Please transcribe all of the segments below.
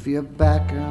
if you're backing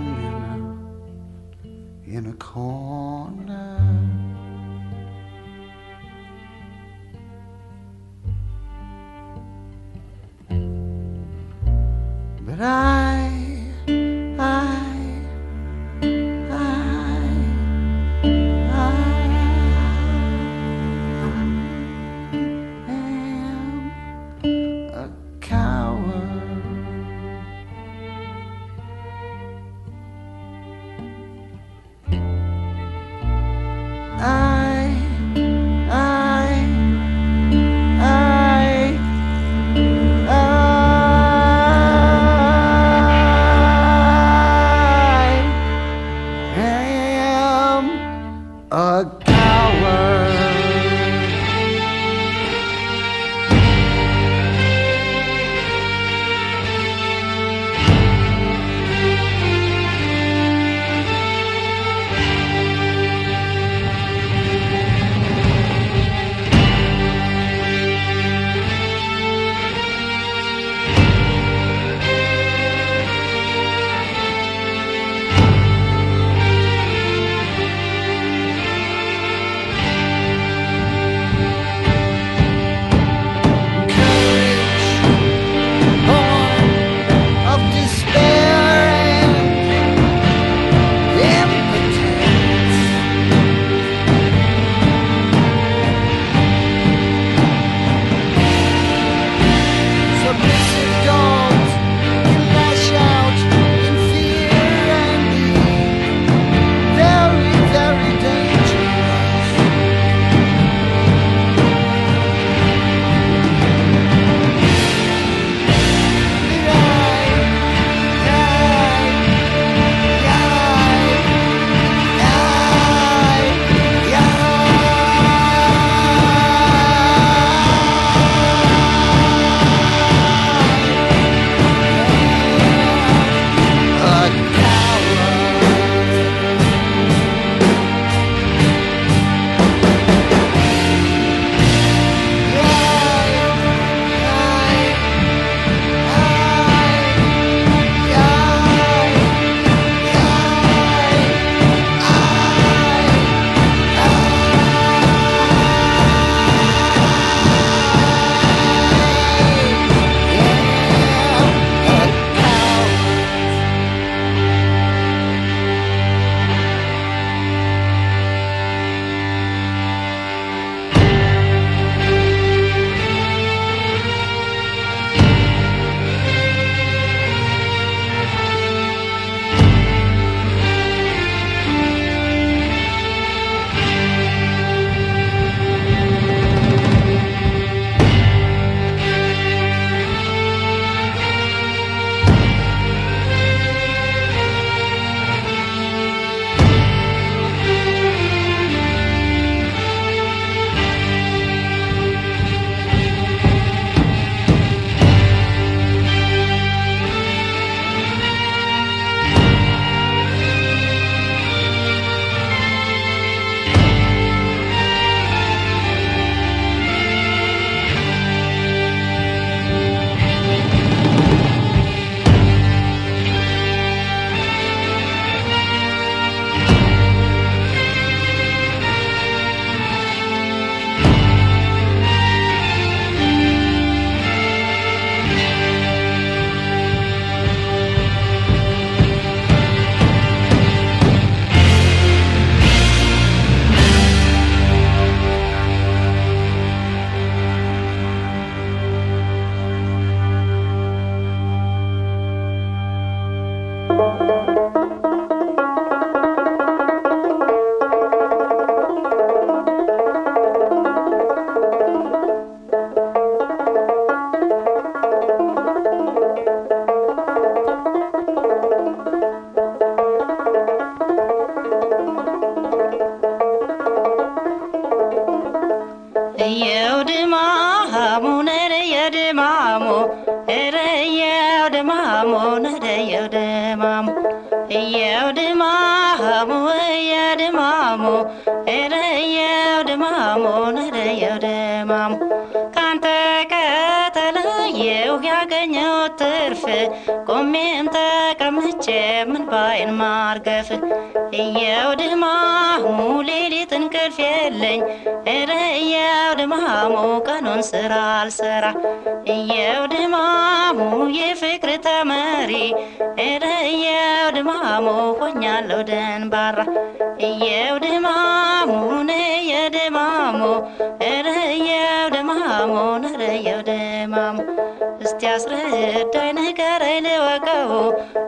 እስቲ አስረዳኝ ንገረኝ ልወቀው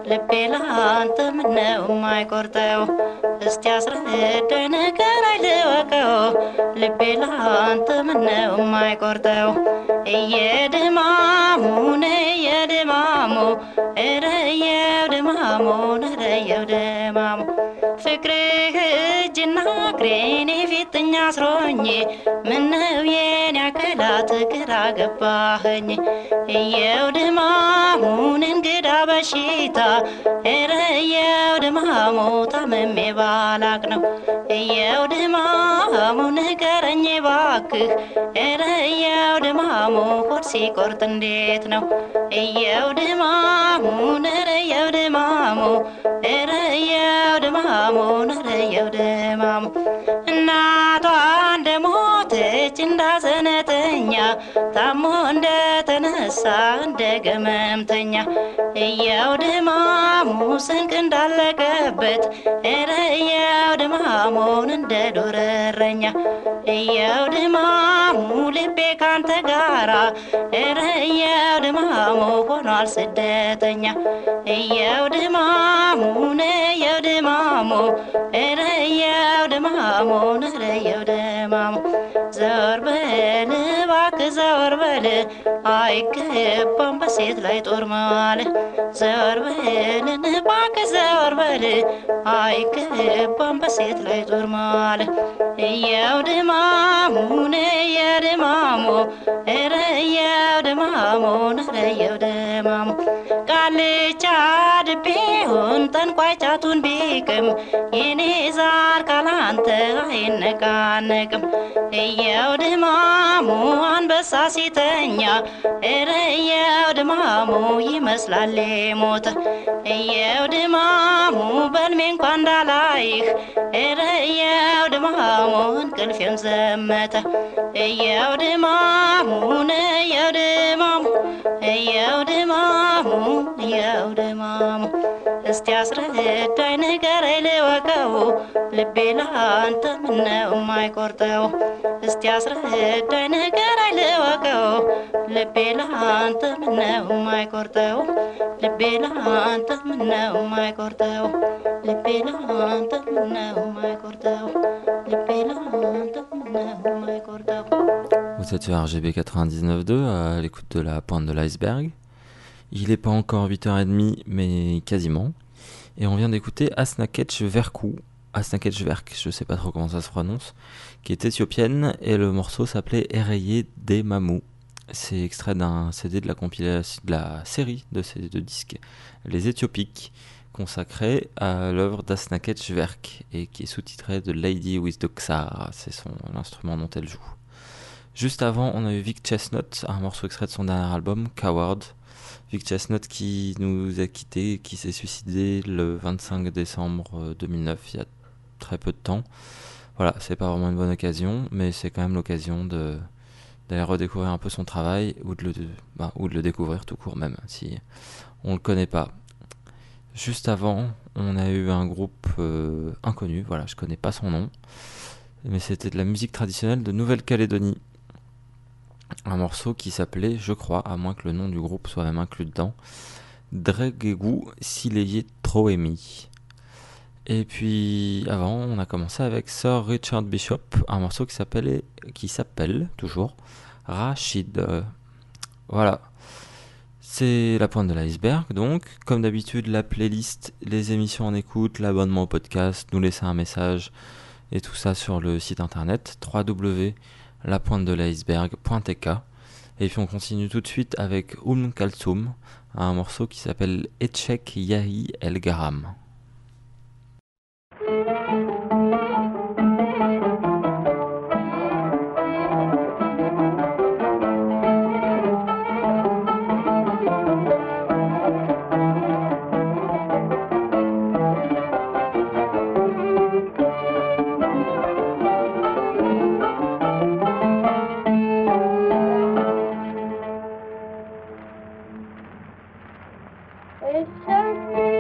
ልቤ ላንተ ምነው የማይቆርጠው እስቲ አስረዳኝ ንገረኝ ልወቀው ልቤ ላንተ ምነው የማይቆርጠው እየድማሙ ነየድማሙ እረየው ድማሙ ነረየው ድማሙ ፍቅርህ እጅና እግሬን የፊትኛ አስሮኝ ምነው የኔ አካላት? ግራ ገባኸኝ። እየው ድማሙን እንግዳ በሽታ እረየው ድማሙ ታመሜ ባላቅ ነው። እየው ድማሙ ንገረኝ ባክህ እረየው ድማሙ ሆድ ሲቆርጥ እንዴት ነው? እየው ድማሙ እረየው ድማሙ እረየው ድማሙ ድማሙን ረየው ድማሙ እናቷ እንዳዘነተኛ ታሞ እንደተነሳ እንደ ገመምተኛ። እያው ድማሙ ስንቅ እንዳለቀበት እረያው ድማሙን እንደ ዱር እያው ድማሙ ልቤ ካንተ ጋራ እረያው ድማሙ ሆኗል ስደተኛ። እያው ድማሙ ነየው ድማሙ እረያው ድማሙ ነረየው ድማሙ ዘወር በል እባክህ ዘወር በል አይገባም በሴት ላይ ጦር መዋል ዘወር በል እባክህ ዘወር በል አይገባም በሴት ላይ ጦር መዋል እያው ድማሙ ነየው ድማሙ እረየው ድማሙ ነረየው ድማሙ ቃልቻ ድቤውን ጠንቋይ ጫቱን ቢቅም የኔ ዛር ካላንተ አይነቃነቅም። እየው ድማሙ አንበሳ ሲተኛ እረየው ድማሙ ይመስላል ሞተ እየው ድማሙ በልሜ እንኳ እንዳላይህ እረየው ድማሙ እንቅልፌም ዘመተ። እየው ድማሙ ነየው ድማሙ እየው ድማሙ እየው ድማሙ እስቲ አስረዳኝ ንገረኝ ልወቀው ልቤ ላንተ ምነው የማይቆርጠው እስቲ አስረዳኝ ንገረኝ ልወቀው ልቤ ላንተ ምነው የማይቆርጠው ልቤ ላንተ ምነው የማይቆርጠው ልቤ ላንተ ምነው የማይቆርጠው ልቤ ላንተ ምነው የማይቆርጠው Vous êtes sur RGB 99.2 à l'écoute de la pointe de l'iceberg. Il n'est pas encore 8h30, mais quasiment. Et on vient d'écouter Asnaketch Verku, Asnaketch Verk, je sais pas trop comment ça se prononce, qui est éthiopienne, et le morceau s'appelait Ereye des Mamou. C'est extrait d'un CD de la compilation, de la série de CD de disques, Les Éthiopiques, consacré à l'œuvre d'Asnaketch Verk, et qui est sous-titré de Lady with the Xar, c'est l'instrument dont elle joue. Juste avant, on a eu Vic Chestnut, un morceau extrait de son dernier album, Coward. Vic Chestnut qui nous a quittés, qui s'est suicidé le 25 décembre 2009, il y a très peu de temps. Voilà, c'est pas vraiment une bonne occasion, mais c'est quand même l'occasion de d'aller redécouvrir un peu son travail ou de le, bah, découvrir tout court même si on le connaît pas. Juste avant, on a eu un groupe euh, inconnu, voilà, je connais pas son nom, mais c'était de la musique traditionnelle de Nouvelle-Calédonie un morceau qui s'appelait, je crois, à moins que le nom du groupe soit même inclus dedans, Dregegu Sileye Troemi. Et puis avant, on a commencé avec Sir Richard Bishop, un morceau qui s'appelle, toujours Rachid. Voilà. C'est la pointe de l'iceberg. Donc, comme d'habitude, la playlist, les émissions en écoute, l'abonnement au podcast, nous laisser un message et tout ça sur le site internet www lapointe de l'iceberg.tk Et puis on continue tout de suite avec Um Kalsum, un morceau qui s'appelle Etchek Yahi El Garam. thirsty.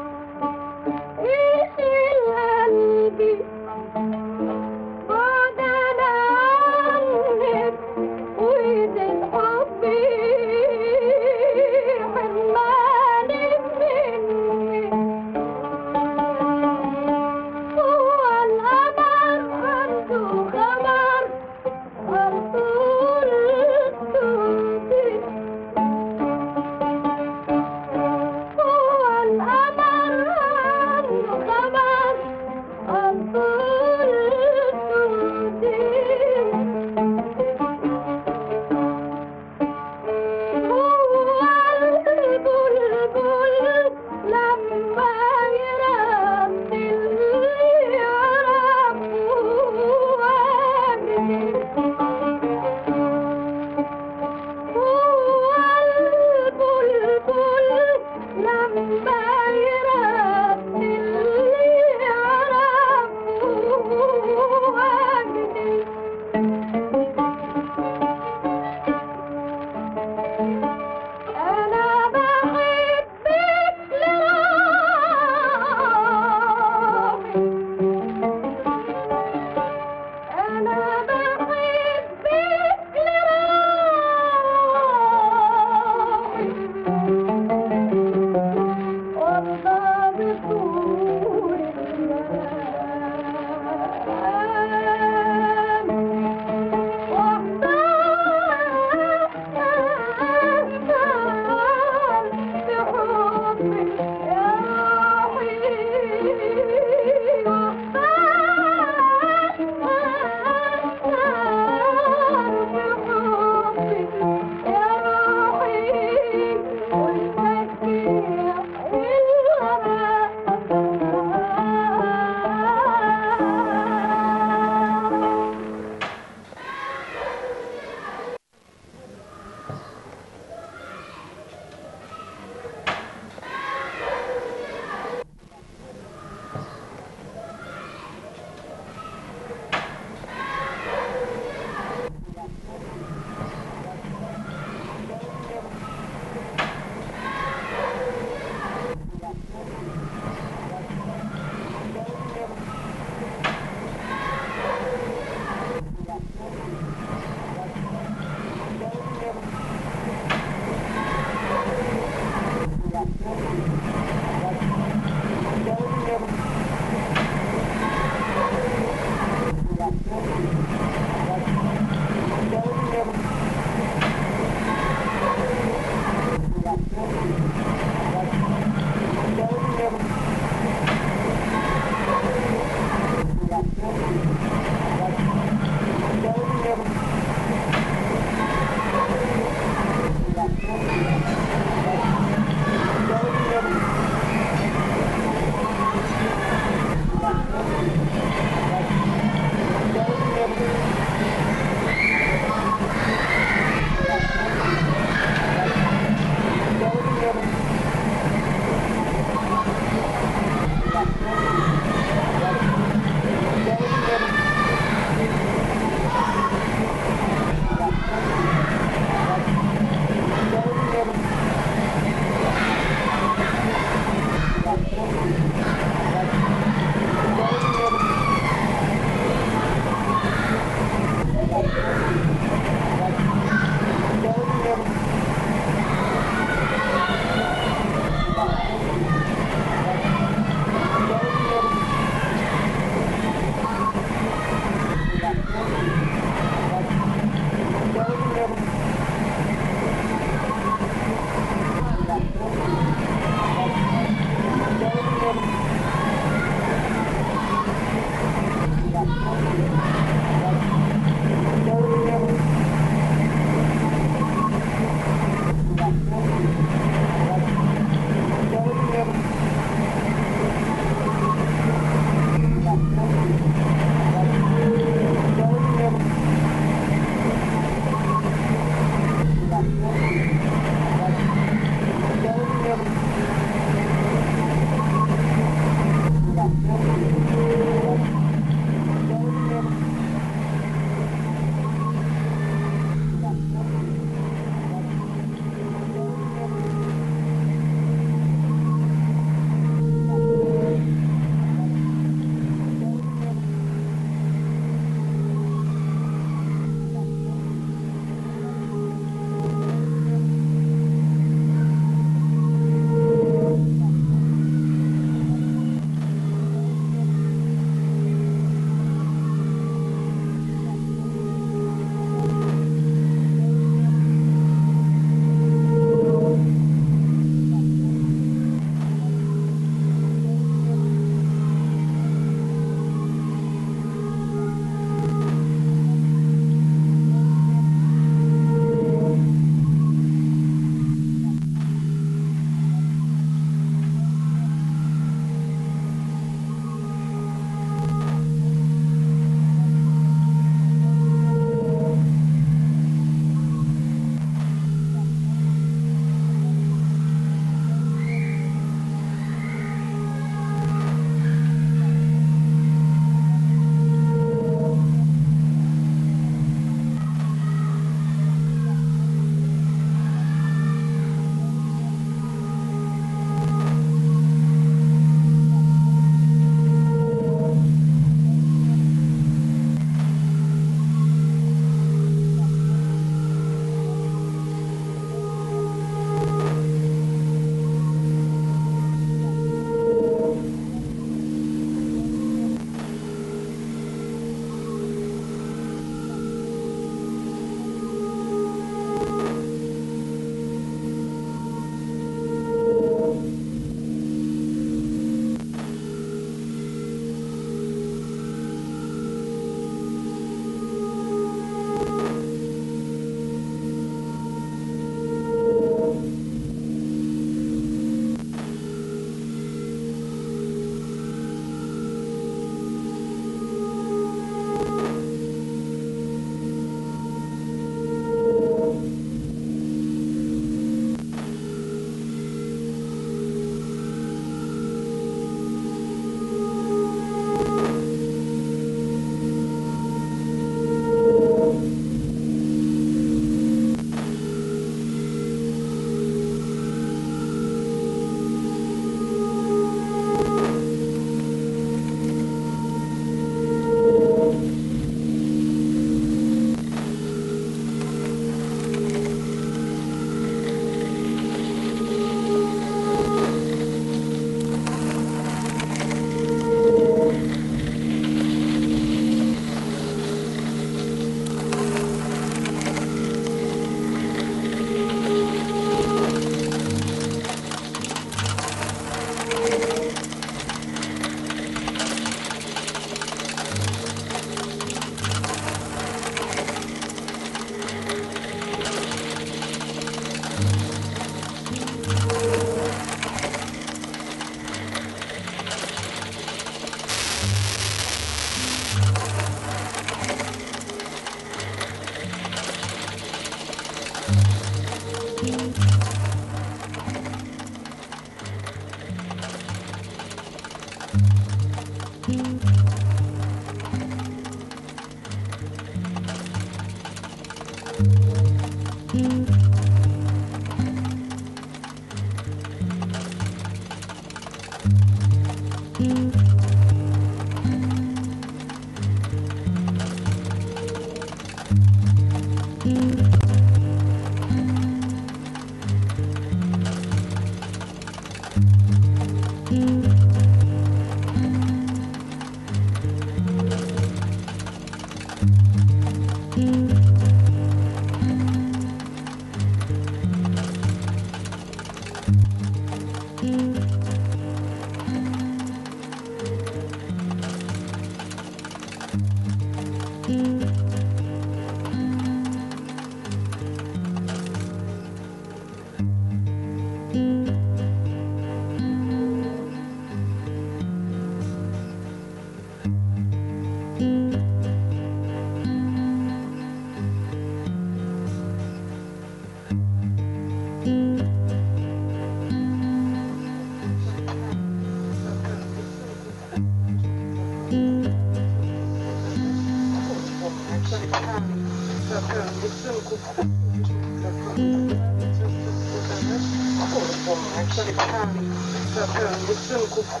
Sözüm kopuk.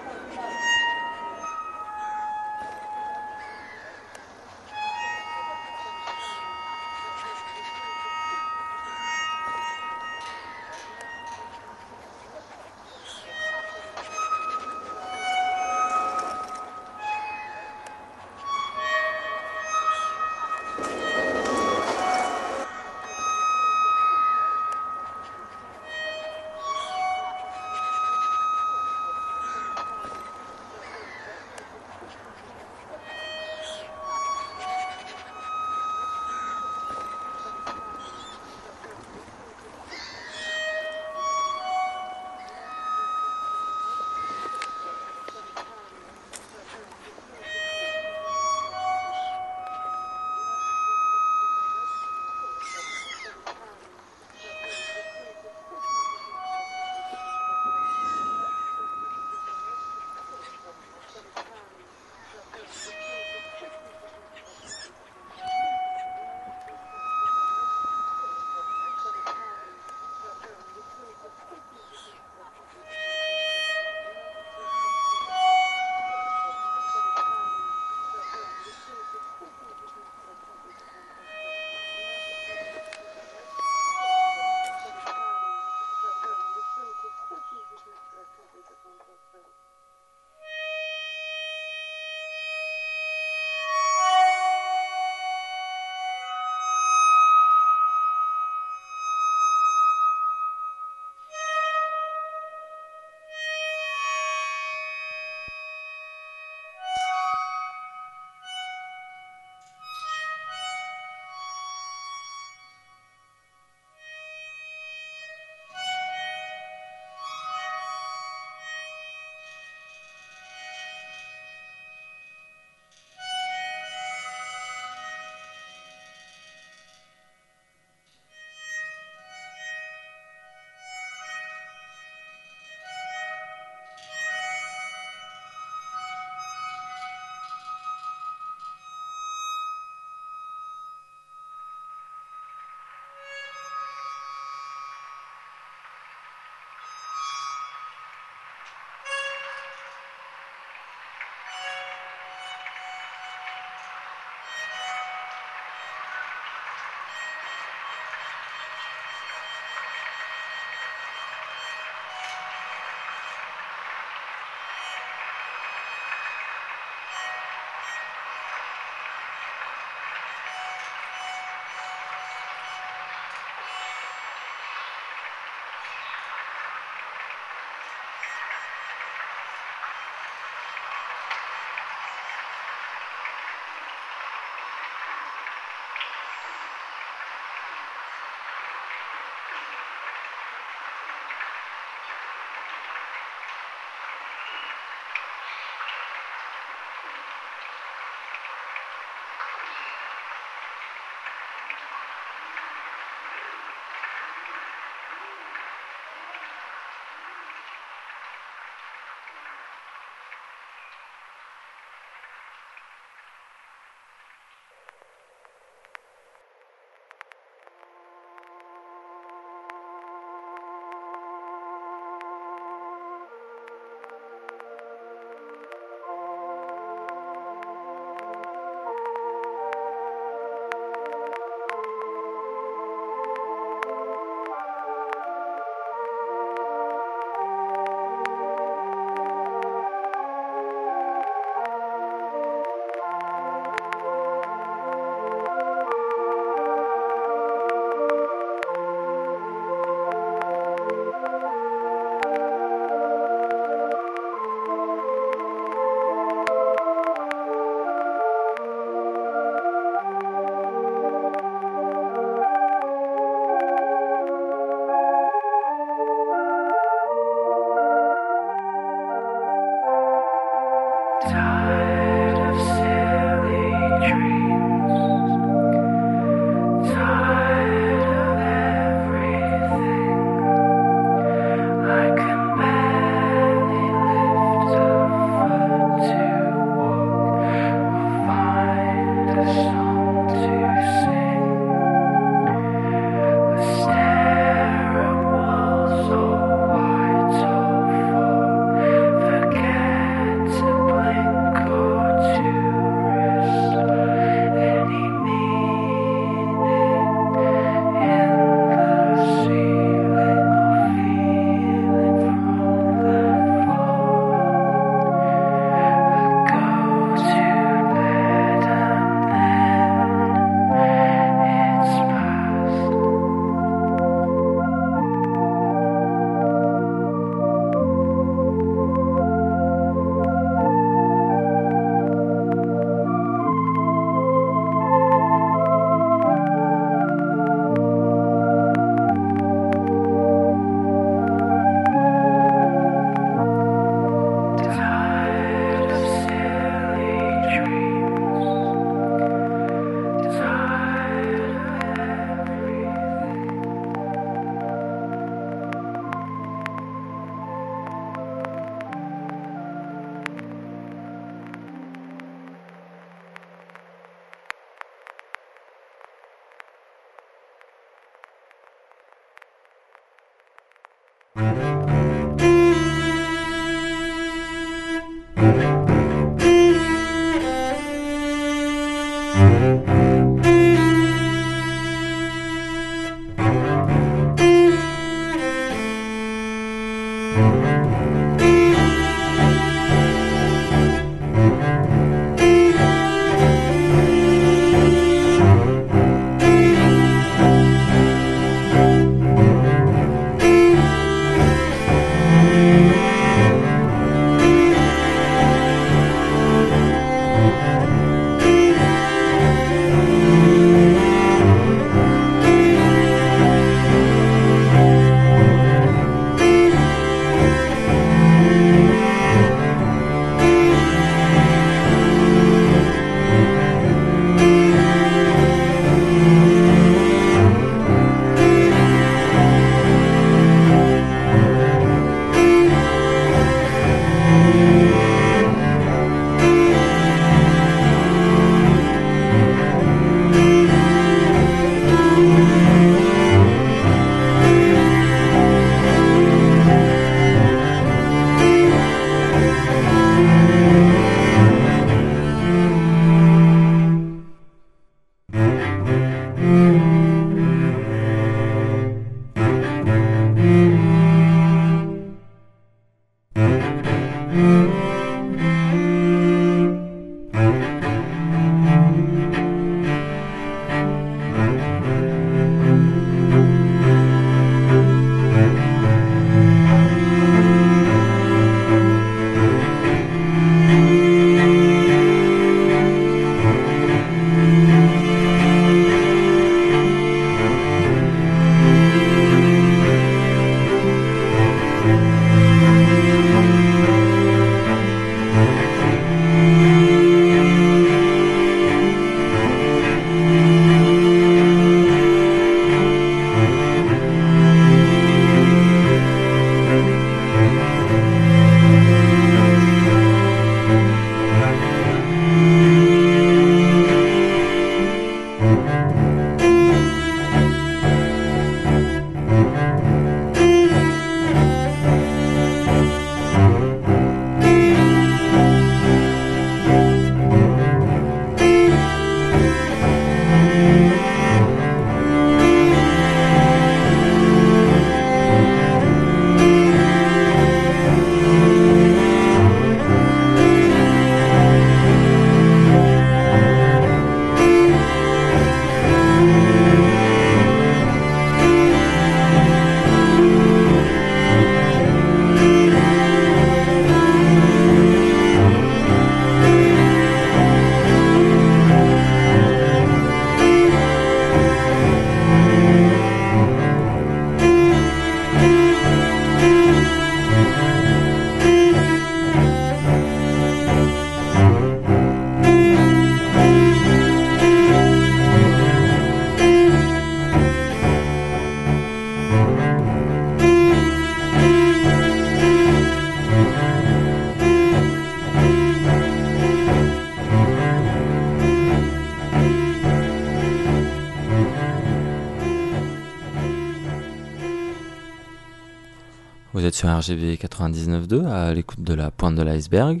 Sur RGB 99.2 à l'écoute de la pointe de l'iceberg.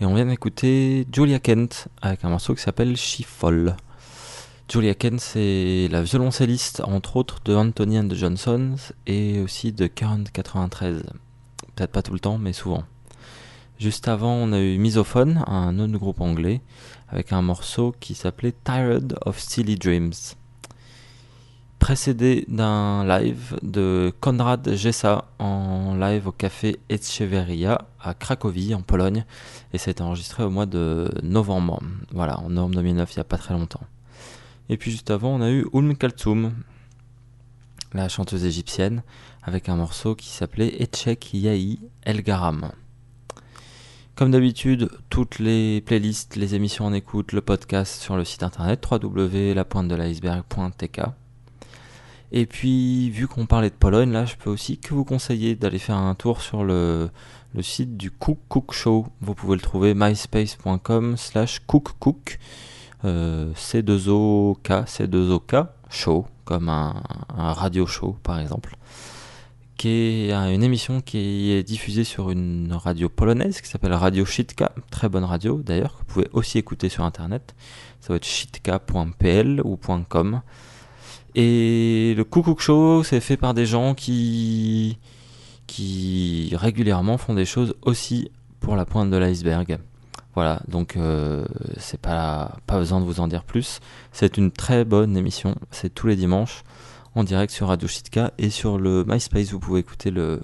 Et on vient d'écouter Julia Kent avec un morceau qui s'appelle She Fall. Julia Kent, c'est la violoncelliste, entre autres, de Anthony and the Johnsons et aussi de Current 93. Peut-être pas tout le temps, mais souvent. Juste avant, on a eu Misophone, un autre groupe anglais, avec un morceau qui s'appelait Tired of Silly Dreams précédé d'un live de Konrad Gessa en live au café Echeverria à Cracovie en Pologne et c'est enregistré au mois de novembre. Voilà, en novembre 2009, il n'y a pas très longtemps. Et puis juste avant, on a eu Ulm Kaltzoum, la chanteuse égyptienne, avec un morceau qui s'appelait Etchek Yahi El Garam. Comme d'habitude, toutes les playlists, les émissions en écoute, le podcast sur le site internet www.lapointedeliceberg.tk. Et puis, vu qu'on parlait de Pologne, là, je peux aussi que vous conseiller d'aller faire un tour sur le, site du Cook Cook Show. Vous pouvez le trouver myspace.com slash cookcook. Euh, C2OK, C2OK, show, comme un, un radio show par exemple, qui est une émission qui est diffusée sur une radio polonaise qui s'appelle Radio Shitka, très bonne radio d'ailleurs, que vous pouvez aussi écouter sur internet. Ça va être shitka.pl ou .com. Et le Coucou Show, c'est fait par des gens qui, qui régulièrement font des choses aussi pour la pointe de l'iceberg. Voilà, donc euh, c'est pas, pas besoin de vous en dire plus. C'est une très bonne émission. C'est tous les dimanches en direct sur Radio Shitka et sur le MySpace. Vous pouvez écouter le,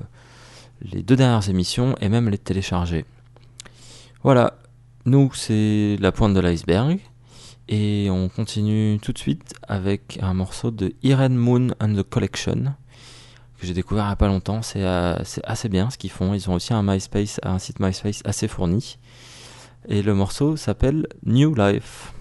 les deux dernières émissions et même les télécharger. Voilà, nous c'est la pointe de l'iceberg. Et on continue tout de suite avec un morceau de Irene Moon and the Collection que j'ai découvert il n'y a pas longtemps. C'est euh, c'est assez bien ce qu'ils font. Ils ont aussi un MySpace, un site MySpace assez fourni. Et le morceau s'appelle New Life.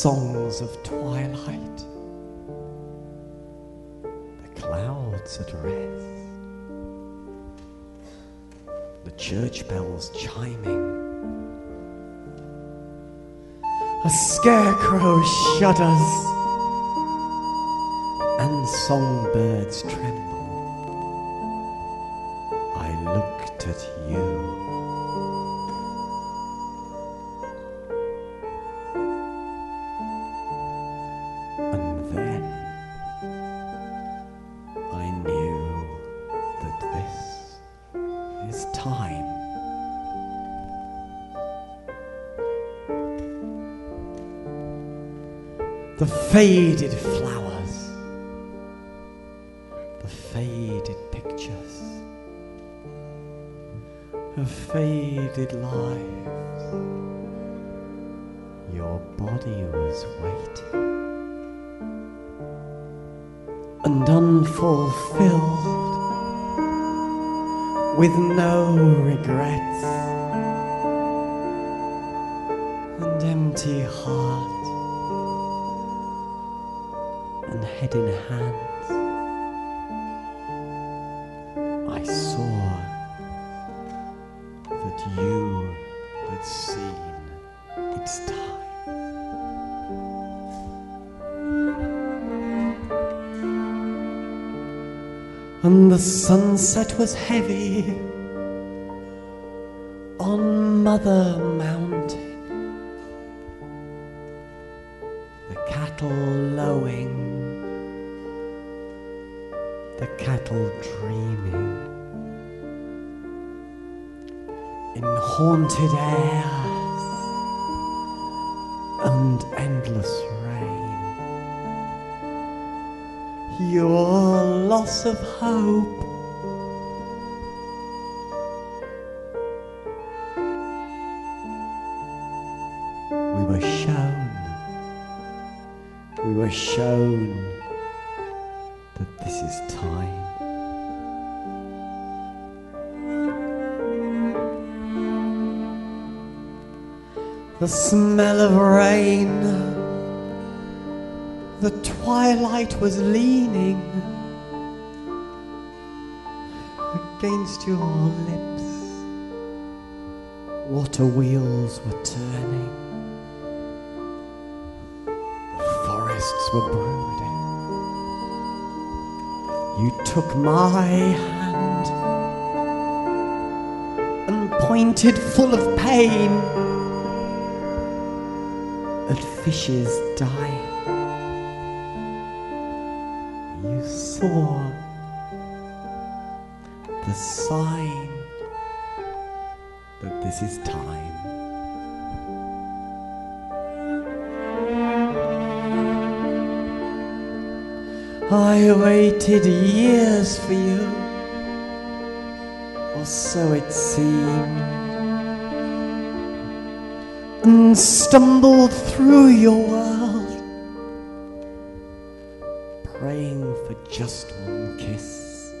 Songs of twilight, the clouds at rest, the church bells chiming. A scarecrow shudders and songbirds tremble. Faded sunset was heavy on Mother The smell of rain the twilight was leaning against your lips. Water wheels were turning. The forests were brooding. You took my hand and pointed full of pain fishes dying. You saw the sign that this is time. I waited years for you, or so it seemed, and stumbled through your world praying for just one kiss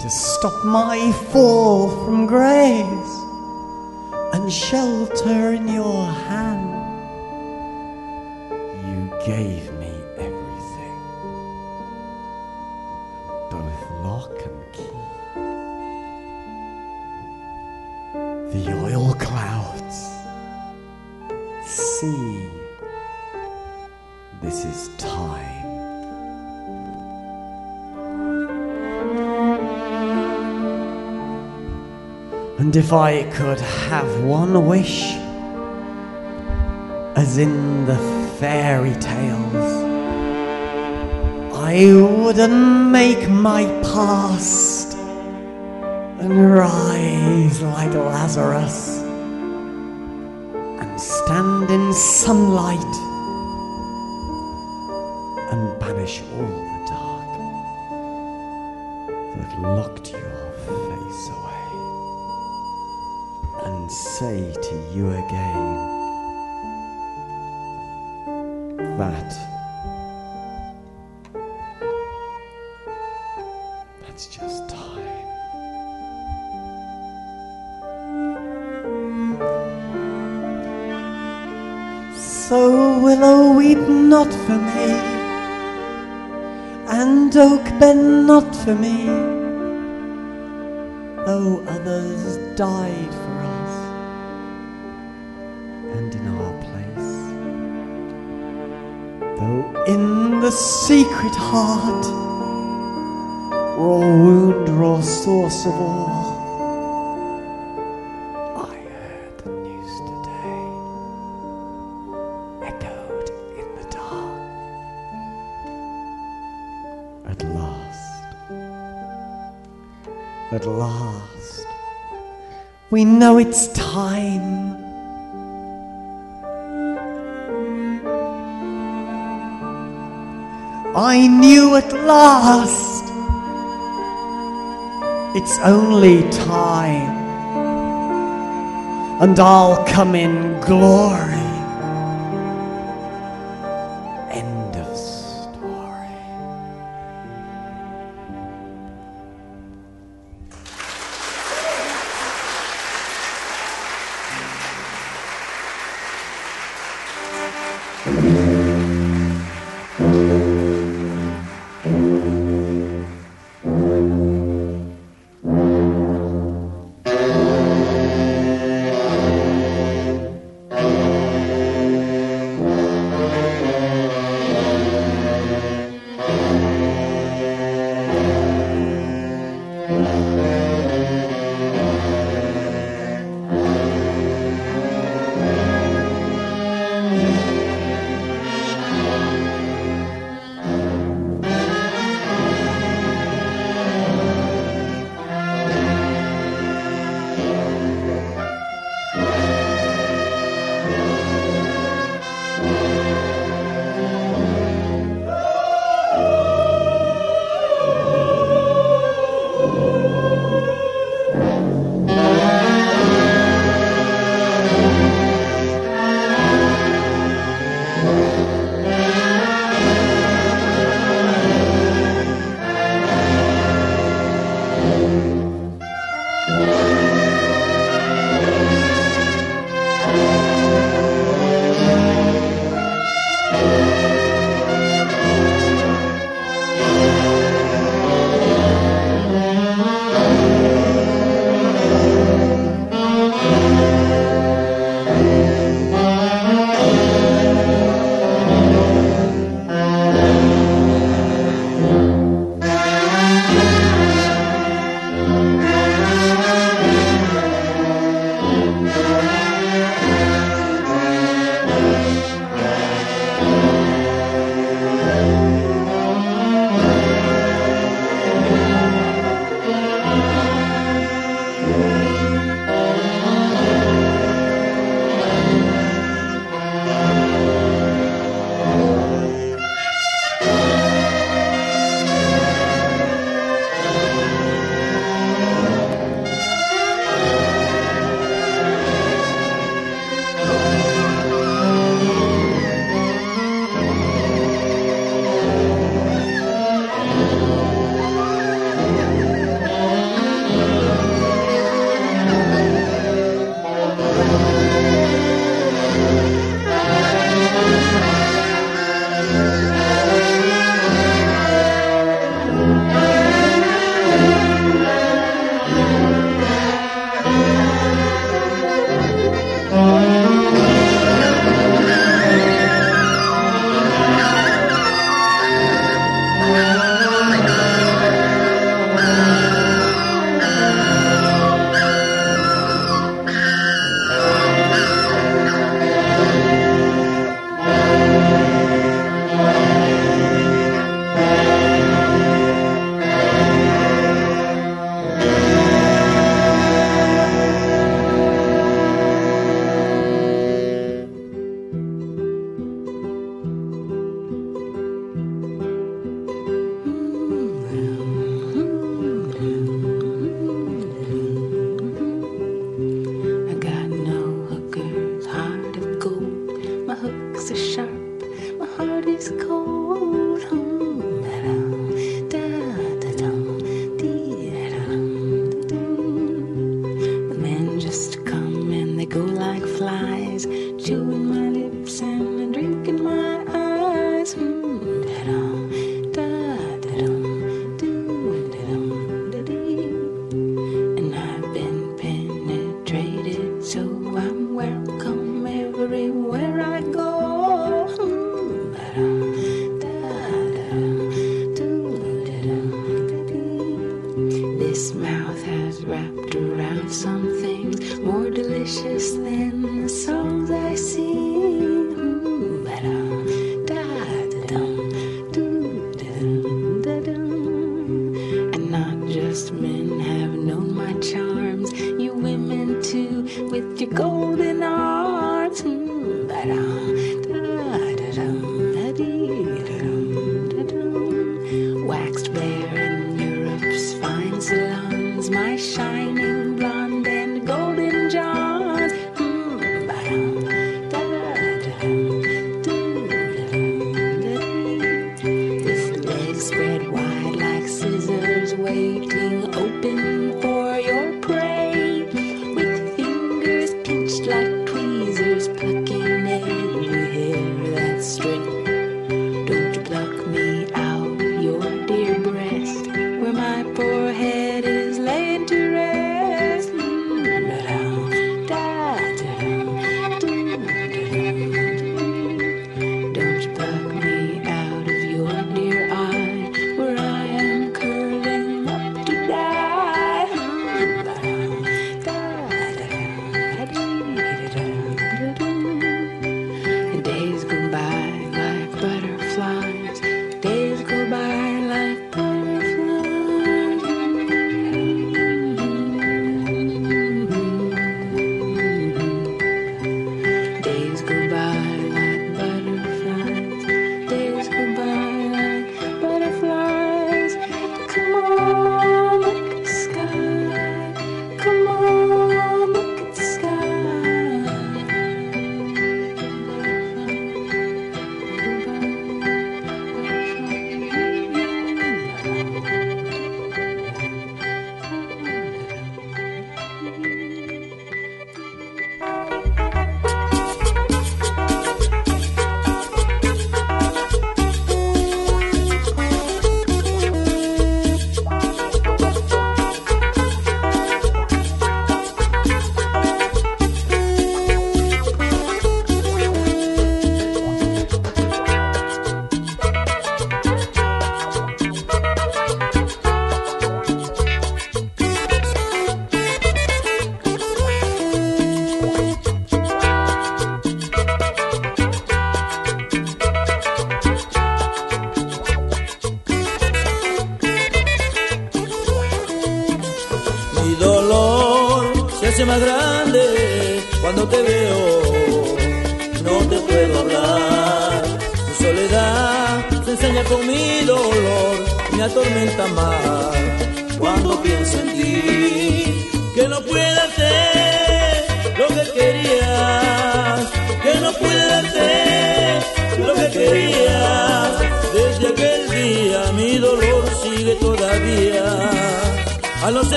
to stop my fall from grace and shelter in your hand. If I could have one wish, as in the fairy tales, I wouldn't make my past and rise like Lazarus and stand in sunlight for me, though others died for us, and in our place. Though in the secret heart, raw wound, raw source of all, at last, we know it's time. I knew at last it's only time, and I'll come in glory. precious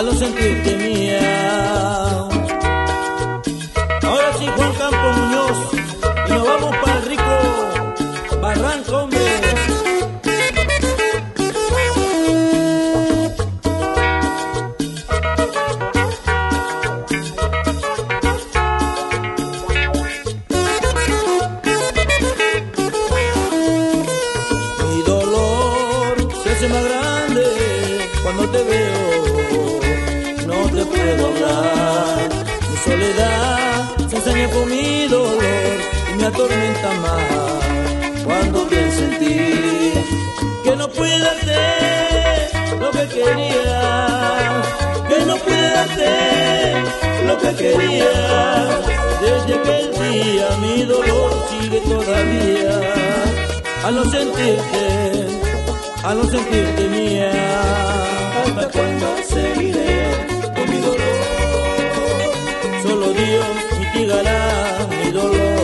a los sentirte mi dolor y me atormenta más cuando pienso en ti, que no pude hacer lo que quería, que no pude hacer lo que quería. Desde aquel día mi dolor sigue todavía al no sentirte, al no sentirte mía. ¿Hasta seguiré con mi dolor? Solo Dios mitigará mi dolor.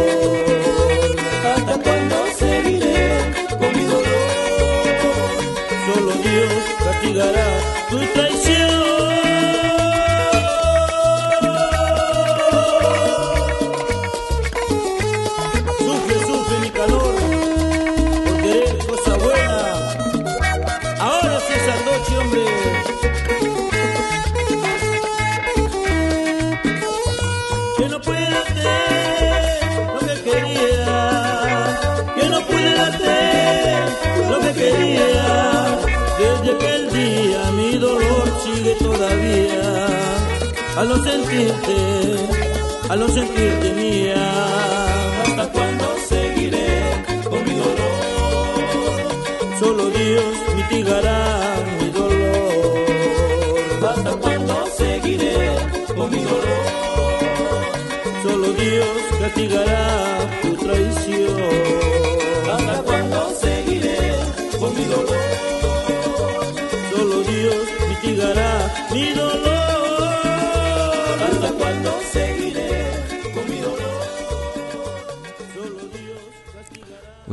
¿Hasta cuándo seguiré con mi dolor? Solo Dios castigará tu traición. Al no sentirte, al no sentirte mía. ¿Hasta cuándo seguiré con mi dolor? Solo Dios mitigará mi dolor. ¿Hasta cuándo seguiré con mi dolor? Solo Dios castigará tu traición.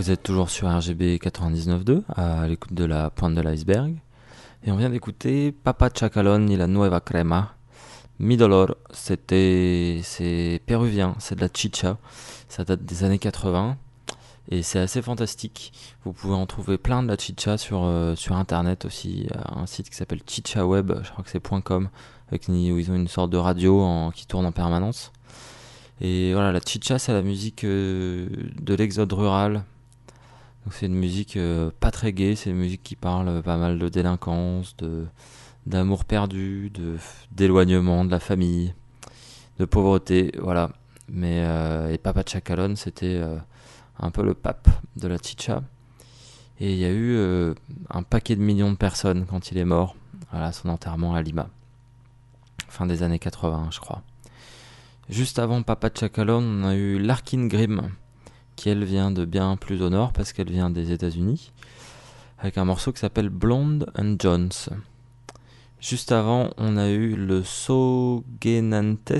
Vous êtes toujours sur RGB 99.2 à l'écoute de la pointe de l'iceberg. Et on vient d'écouter Papa Chacalón y la Nueva Crema. Mi Dolor, c'était, c'est péruvien, c'est de la chicha. Ça date des années 80 et c'est assez fantastique. Vous pouvez en trouver plein de la chicha sur, euh, sur internet aussi. Un site qui s'appelle Chicha Web, je crois que c'est .com, où ils ont une sorte de radio qui tourne en permanence. Et voilà, la chicha, c'est la musique euh, de l'exode rural. C'est une musique euh, pas très gaie, c'est une musique qui parle euh, pas mal de délinquance, de d'amour perdu, de d'éloignement de la famille, de pauvreté, voilà. Mais euh, et Papa Chacalón, c'était un peu le pape de la chicha. Et il y a eu un paquet de millions de personnes quand il est mort. Voilà, son enterrement à Lima. Fin des années 80, je crois. Juste avant Papa Chacalón, on a eu Larkin Grimm, qui elle vient de bien plus au nord parce qu'elle vient des États-Unis, avec un morceau qui s'appelle Blonde and Jones. Juste avant, on a eu le Sogenantes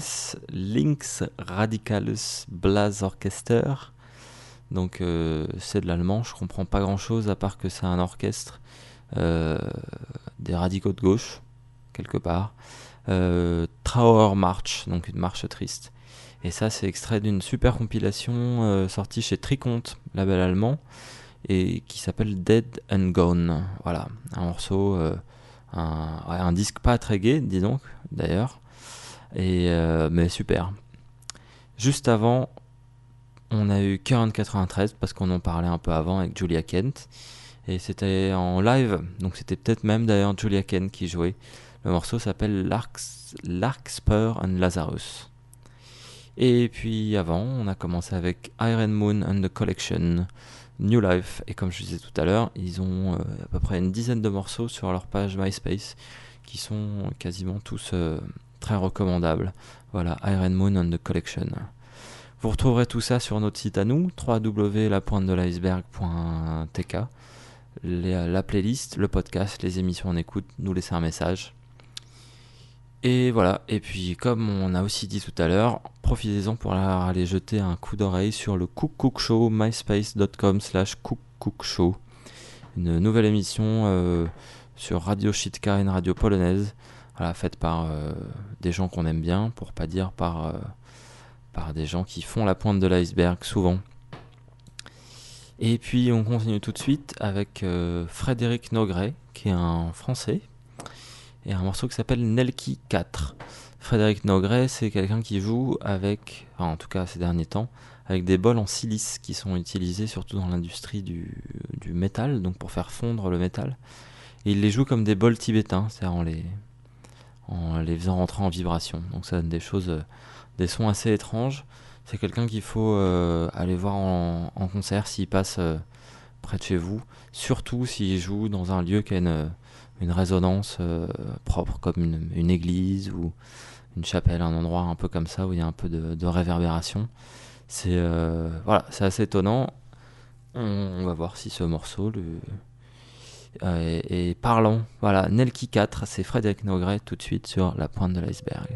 Links Radicalus Blas Orchester. Donc euh, c'est de l'allemand, je comprends pas grand chose à part que c'est un orchestre euh, des radicaux de gauche, quelque part. Euh, Trauer March, donc une marche triste. Et ça, c'est extrait d'une super compilation euh, sortie chez Triconte, label allemand, et qui s'appelle Dead and Gone. Voilà, un morceau, euh, un, disque pas très gai, dis donc, d'ailleurs, euh, mais super. Juste avant, on a eu Current 93 parce qu'on en parlait un peu avant avec Julia Kent, et c'était en live, donc c'était peut-être même d'ailleurs Julia Kent qui jouait. Le morceau s'appelle Larks- Larkspur and Lazarus. Et puis avant, on a commencé avec Iron Moon and the Collection, New Life. Et comme je disais tout à l'heure, ils ont euh, à peu près une dizaine de morceaux sur leur page MySpace qui sont quasiment tous euh, très recommandables. Voilà, Iron Moon and the Collection. Vous retrouverez tout ça sur notre site à nous, www.lapointedeliceberg.tk. Les- La playlist, le podcast, les émissions en écoute, nous laisser un message. Et voilà, et puis comme on a aussi dit tout à l'heure, profitez-en pour aller jeter un coup d'oreille sur le Cook Cook Show, myspace.com slash Cook Show. Une nouvelle émission euh, sur Radio Shitka, une radio polonaise, faite par euh, des gens qu'on aime bien, pour pas dire par, euh, par des gens qui font la pointe de l'iceberg souvent. Et puis on continue tout de suite avec Frédéric Nogret, qui est un Français, et un morceau qui s'appelle Nelky 4. Frédéric Nogret, c'est quelqu'un qui joue avec, en tout cas ces derniers temps, avec des bols en silice qui sont utilisés surtout dans l'industrie du, métal, donc pour faire fondre le métal. Il les joue comme des bols tibétains, c'est-à-dire en les, faisant rentrer en vibration. Donc ça donne des choses, euh, des sons assez étranges. C'est quelqu'un qu'il faut euh, aller voir en, en concert s'il passe euh, près de chez vous, surtout s'il joue dans un lieu qui a une, une résonance euh, propre, comme une, église ou une chapelle, un endroit un peu comme ça où il y a un peu de, réverbération. C'est euh, voilà, c'est assez étonnant. On, va voir si ce morceau euh, est, est parlant. Voilà, Nelky 4, c'est Frédéric Nogret tout de suite sur la pointe de l'iceberg.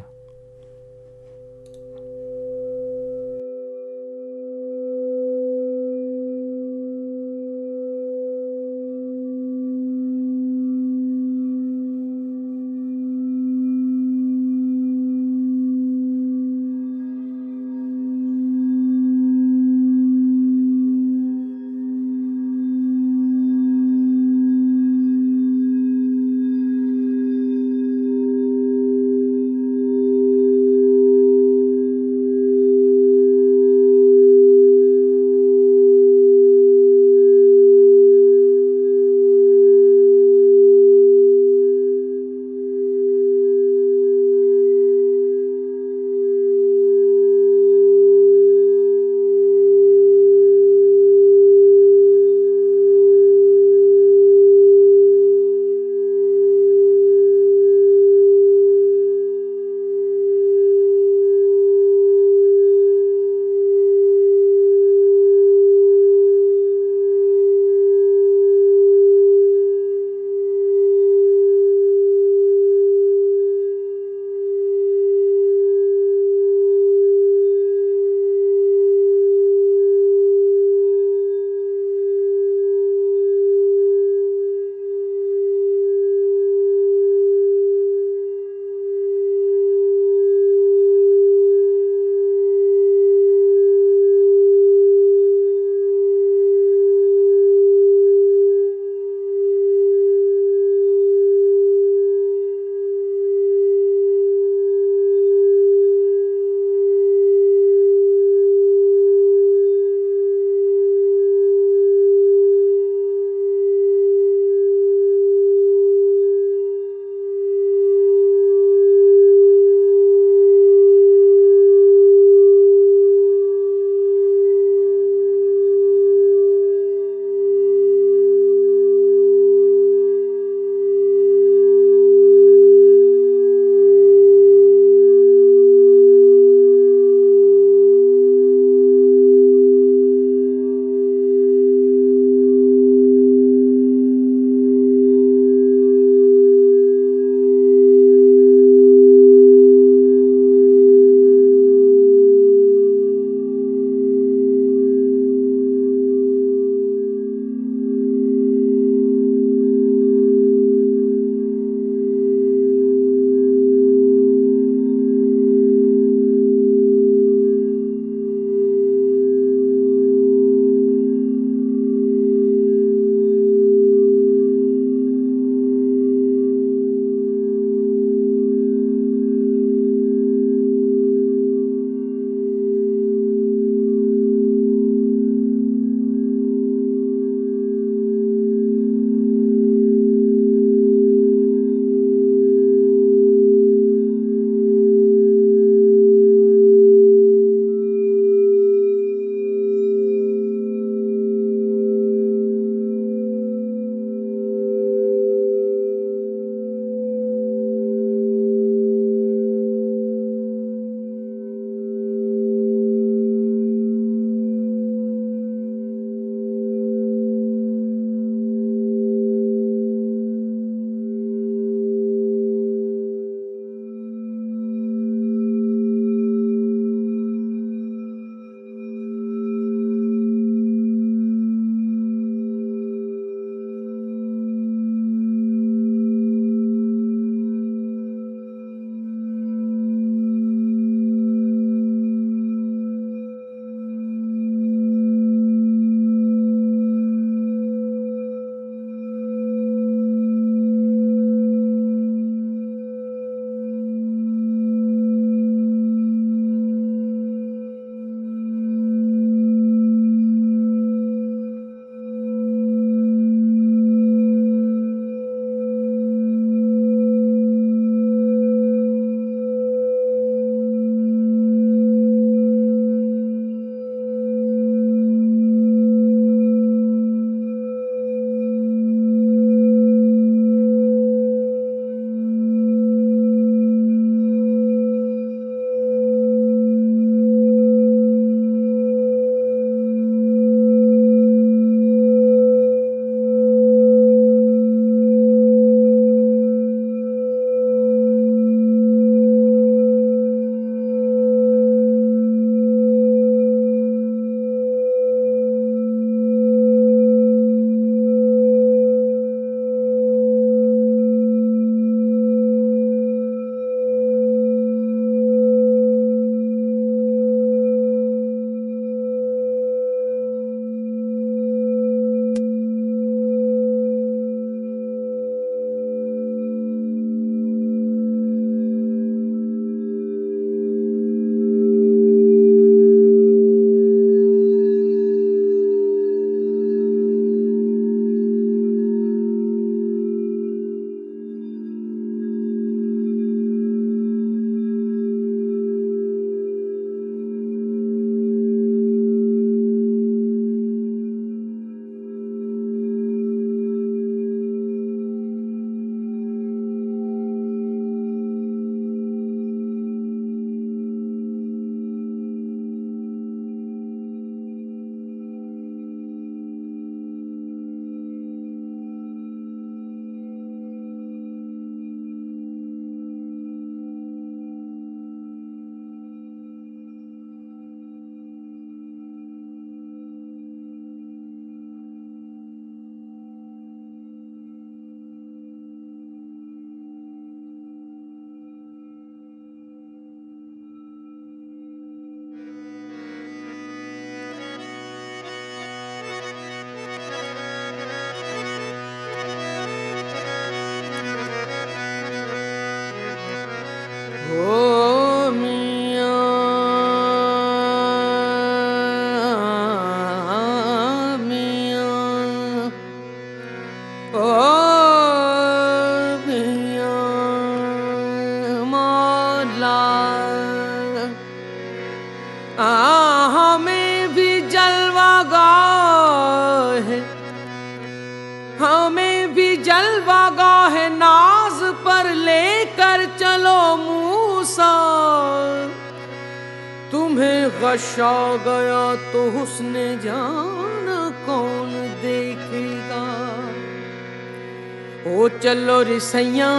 रिसैया।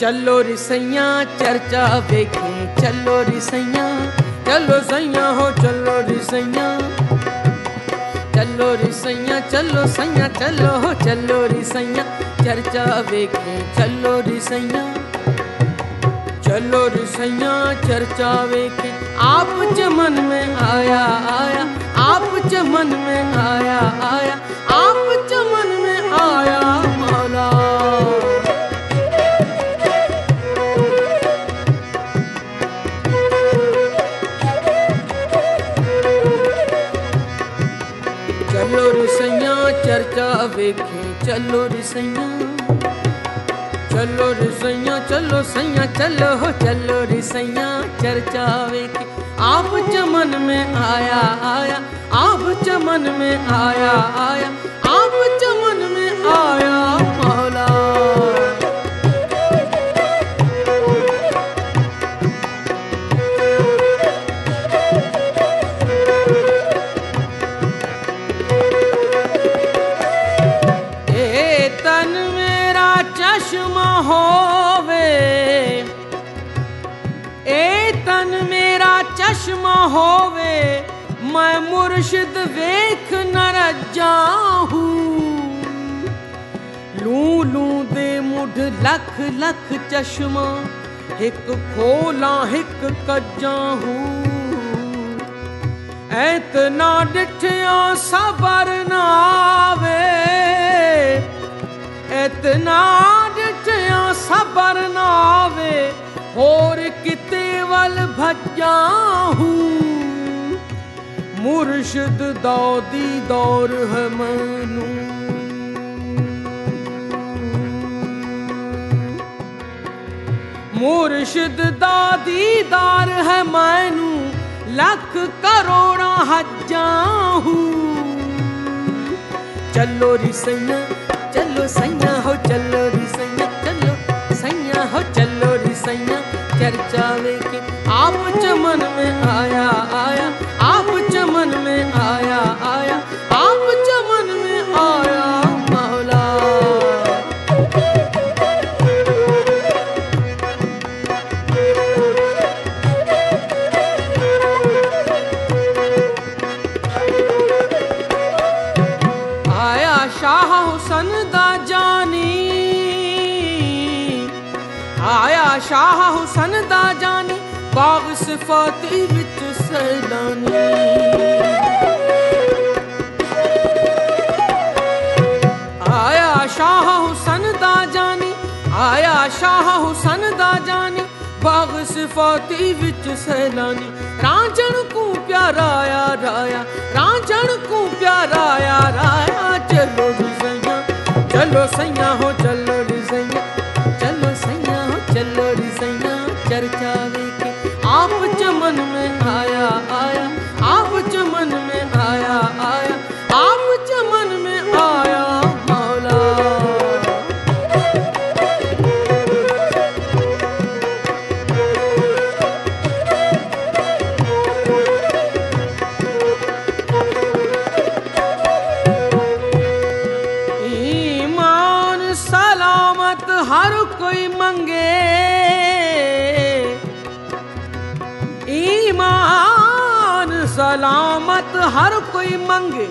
चलो रिसैया, चर्चा देखे, चलो रिसैया। चलो सैया हो, चलो रिसैया। चलो रिसैया, चलो सैया, चलो हो, चलो रिसैया। चर्चा देखे, चलो रिसैया। चलो रिसैया, चर्चा वेखे आप चमन में आया आया। आप चमन में आया आया। आप चमन में चलो रिसैया। चलो रिसैया, चलो सैया, चलो हो, चलो रिसैया। चर्चा वेखे। आप चमन में आया आया। आप चमन में आया आया। आप चमन में आया। ਲੱਖ ਲੱਖ ਚਸ਼ਮਾ, ਇੱਕ ਖੋਲਾਂ, ਇੱਕ ਕੱਜਾਂ ਹੂੰ। ਐਤ ਨਾ ਡਿਠਿਆ ਸਬਰ ਨਾ ਆਵੇ। ਐਤ ਨਾ ਡਿਠਿਆ ਸਬਰ ਨਾ ਆਵੇ, ਹੋਰ ਕਿਤੇ ਵੱਲ ਭੱਜਾਂ ਹੂੰ। ਮੁਰਸ਼ਿਦ ਦੌਦੀ ਦੌਰ ਹਮਨ मुर्शिद दार है मैनू लख करोड़ा हजा चलो री सैया, चलो सैया हो, चलो री सैया, चलो सैया हो, चलो री सैया। चर्चा के आप चमन में आया आया, आप चमन में आया आया। ਸ਼ਾਹ ਹੁਸਨ ਦਾ ਜਾਨੀ, ਬਾਗ ਸਿਫਾਤੀ ਵਿੱਚ ਸੈਲਾਨੀ। ਆਇਆ ਸ਼ਾਹ ਹੁਸਨ ਦਾ ਜਾਨੀ, ਆਇਆ ਸ਼ਾਹ ਹੁਸਨ ਦਾ ਜਾਨੀ, ਬਾਗ ਸਿਫਾਤੀ ਵਿੱਚ ਸੈਲਾਨੀ। ਰਾਂਝਣ ਕੋ ਪਿਆਰਾ ਆ ਰਾਇਆ, ਰਾਂਝਣ ਕੋ ਪਿਆਰਾ ਆ ਰਾਇਆ, ਚਲੋ ਰਿਜ਼ਈਆਂ ਚਲੋ ਸਈਆਂ ਹੋ, ਚਲੋ ਰਿਜ਼ਈਆਂ ਚਲੋ चलो री चर्चा में मंगे,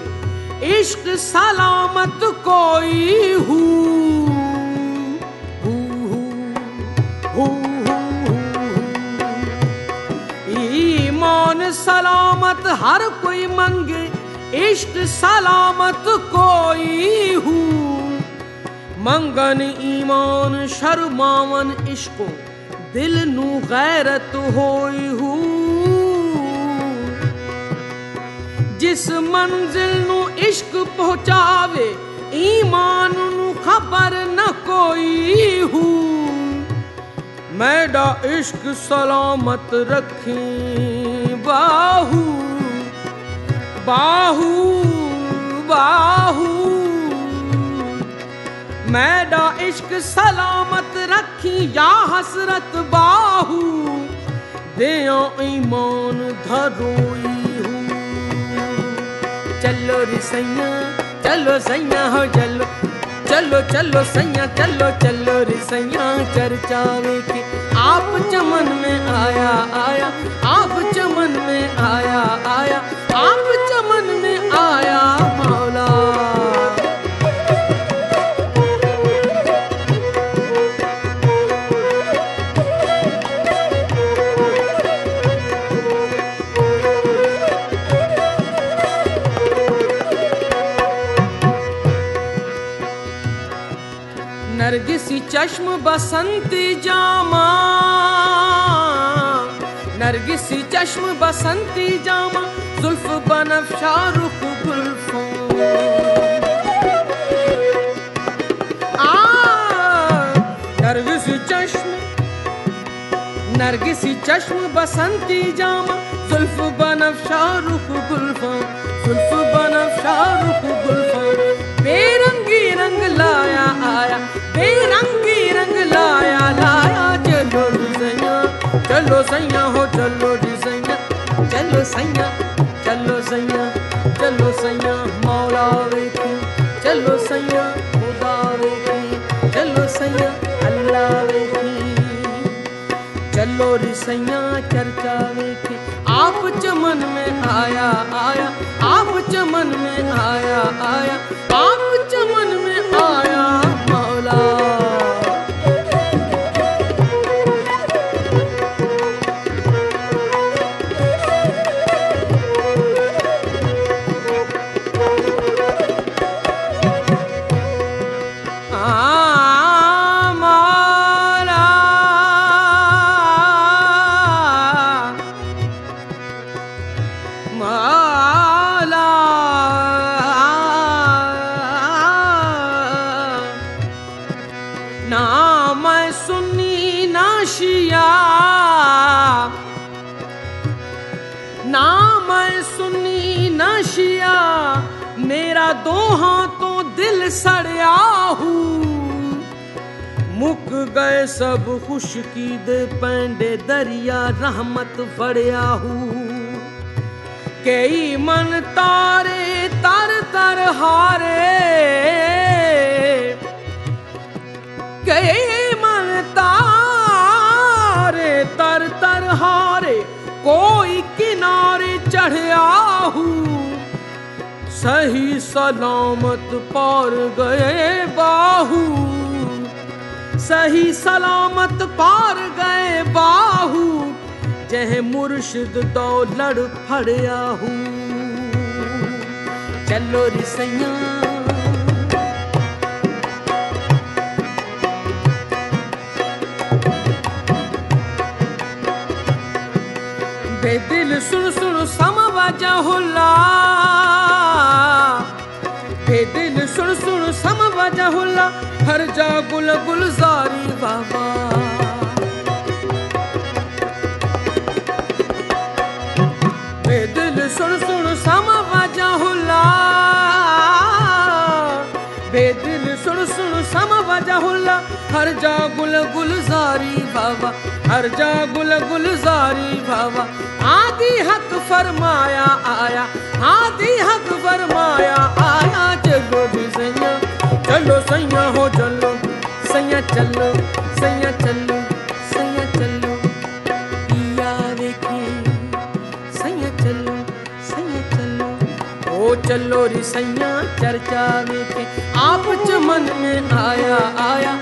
इश्क सलामत कोई हू। सलामत हर कोई मंगे, इश्क सलामत कोई हूँ। मंगन ईमान, शर्मावन इश्को, दिल नू गैरत होई ਜਿਸ मंजिल ਨੂੰ ਇਸ਼ਕ ਪਹੁੰਚਾਵੇ ਈਮਾਨ ਨੂੰ ਖਬਰ ਨਾ ਕੋਈ ਹੂ मैडा इश्क सलामत रखी बाहू बाहू बाहू। मैडा इश्क सलामत रखी या हसरत बाहू दे ईमान धरोई चलो रे सैया, चलो सैया, हो चलो। चलो चलो सैया, चलो चलो रे सैया चर्चावे के आप चमन में आया आया। आप चमन में आया आया। आप चमन में आया चश्म बसंती जामा। नरगिसी चश्म बसंती जामा। जुल्फ बनफशा रुख गुल्फों नरगिसी चश्म। नरगिसी चश्म बसंती जामा। जुल्फ बनफशा रुख गुल्फों जुल्फ बनफशा रुख गुल्फों चलो सैया हो, चलो रे सैया। चलो सैया चलो सैया चलो सैया, मौला वेखी। चलो सैया, खुदा वेखी। चलो सैया, अल्लाह वेखी। चलो रे सैया, चर्चा वेखी। आप चमन में आया आया। आप चमन में आया आया। आप ਮੁਸ਼ਕੀਦ ਪੈਂਡੇ ਦਰਿਆ ਰਹਿਮਤ ਫੜਿਆ ਹੂ ਕਈ ਮਨ ਤਾਰੇ ਤਰ ਤਰ ਹਾਰੇ ਕਈ ਮਨ ਤਾਰੇ ਤਰ ਤਰ ਹਾਰੇ ਕੋਈ ਕਿਨਾਰੇ ਚੜਿਆ ਹੂ सही सलामत पार गए बाहू सही सलामत पार गए बाहू, जह मुर्शिद दो लड़ फड़या हूँ। चलो रे सैया। बेदिल सुन सुन सम वजा हुल्ला। बेदिल सुन सुन सम वजा हुल्ला। हर जा गुल गुलजारी बाबा, हर जा गुल गुलजारी बाबा। आदि हक फरमाया आया, आदि हक फरमाया आया। चलो जी सैया चलो, सैया हो चलो। सैया चलो सैया चलो। चलो देखे रे सैया, चर्चा के आप चमन में आया आया।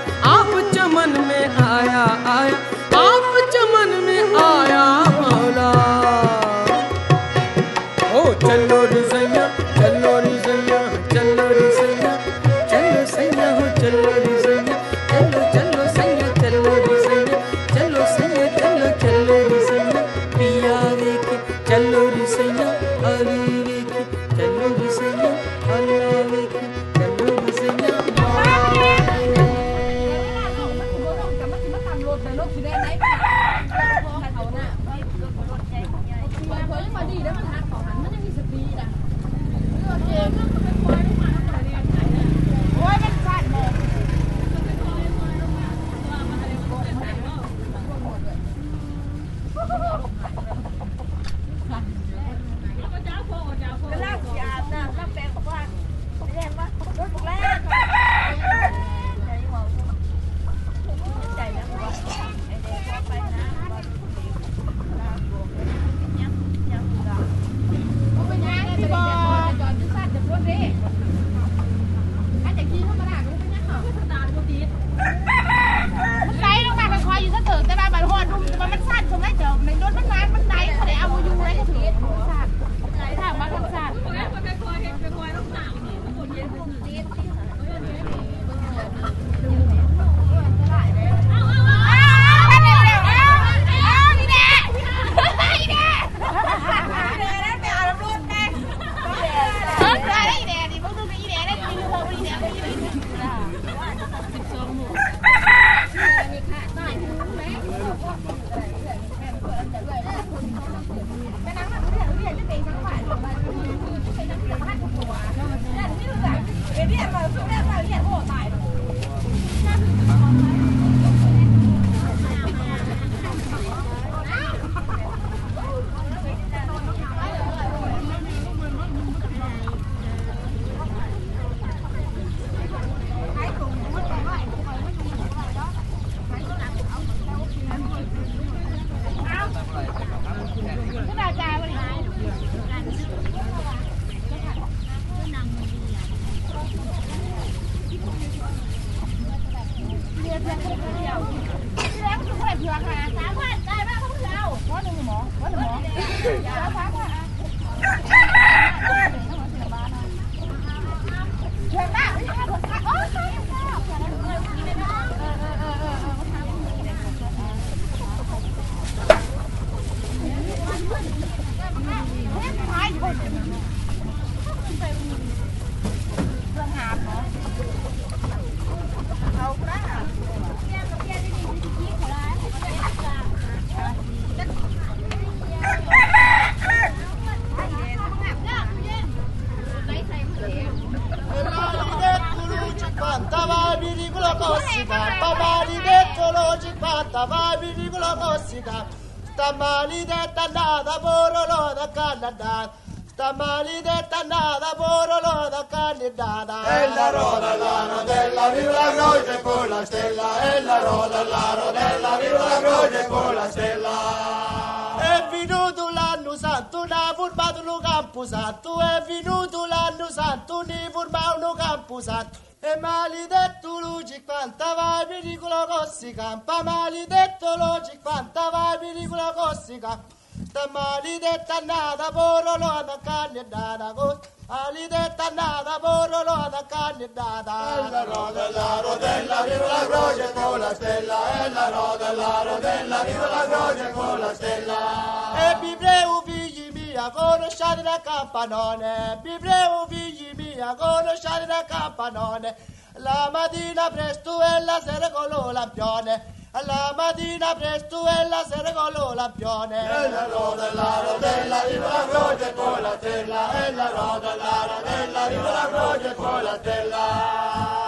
Mattina presto e la sera con lo lampione, la mattina presto e la sera con lo lampione. E la roda, la rodella, viva la croce con la stella, e la roda, la rodella, viva la croce con la stella.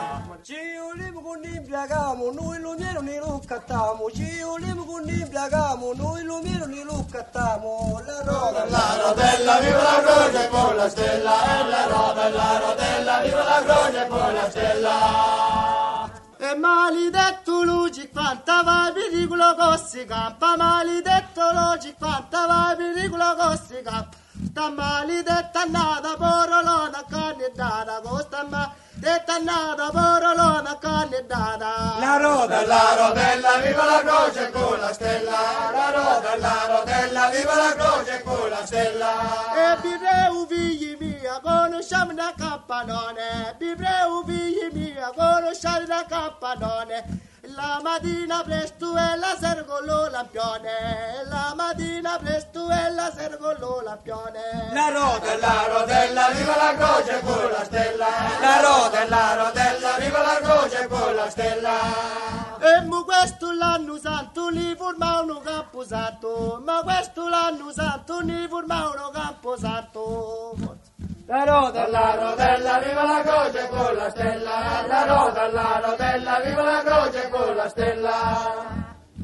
Impiegamo, noi lumiero ne lo cattiamo, ci uliamo con impiegamo, noi lumiero ne lo cattiamo, la roda, La rodella, viva la croce con la stella, e la roda, la rodella, viva la croce con la stella. E maledetto luci quanta vai pericolo cossi campa, maledetto luci quanta vai pericolo cossi campa. Sta maledetta nata, porolona candidata, costa maledetta nata, porolona candidata. La roda, la rodella, viva la croce con la stella, la roda, la rodella, viva la croce con la stella. E Bibreu figli mia, conosciamo la campanone, Bibreu figli mia, conosciamo la campanone. La mattina presto e la sera con lo lampione, la mattina presto e la sera con lo lampione. La roda, la rodella, viva la croce con la stella, la roda, la rodella, viva la croce con la stella. E mo questo l'anno santo li forma un campo santo, ma questo l'anno santo li forma un La roda, la rodella, viva la croce con la stella, la roda, la rodella, viva la croce con la stella.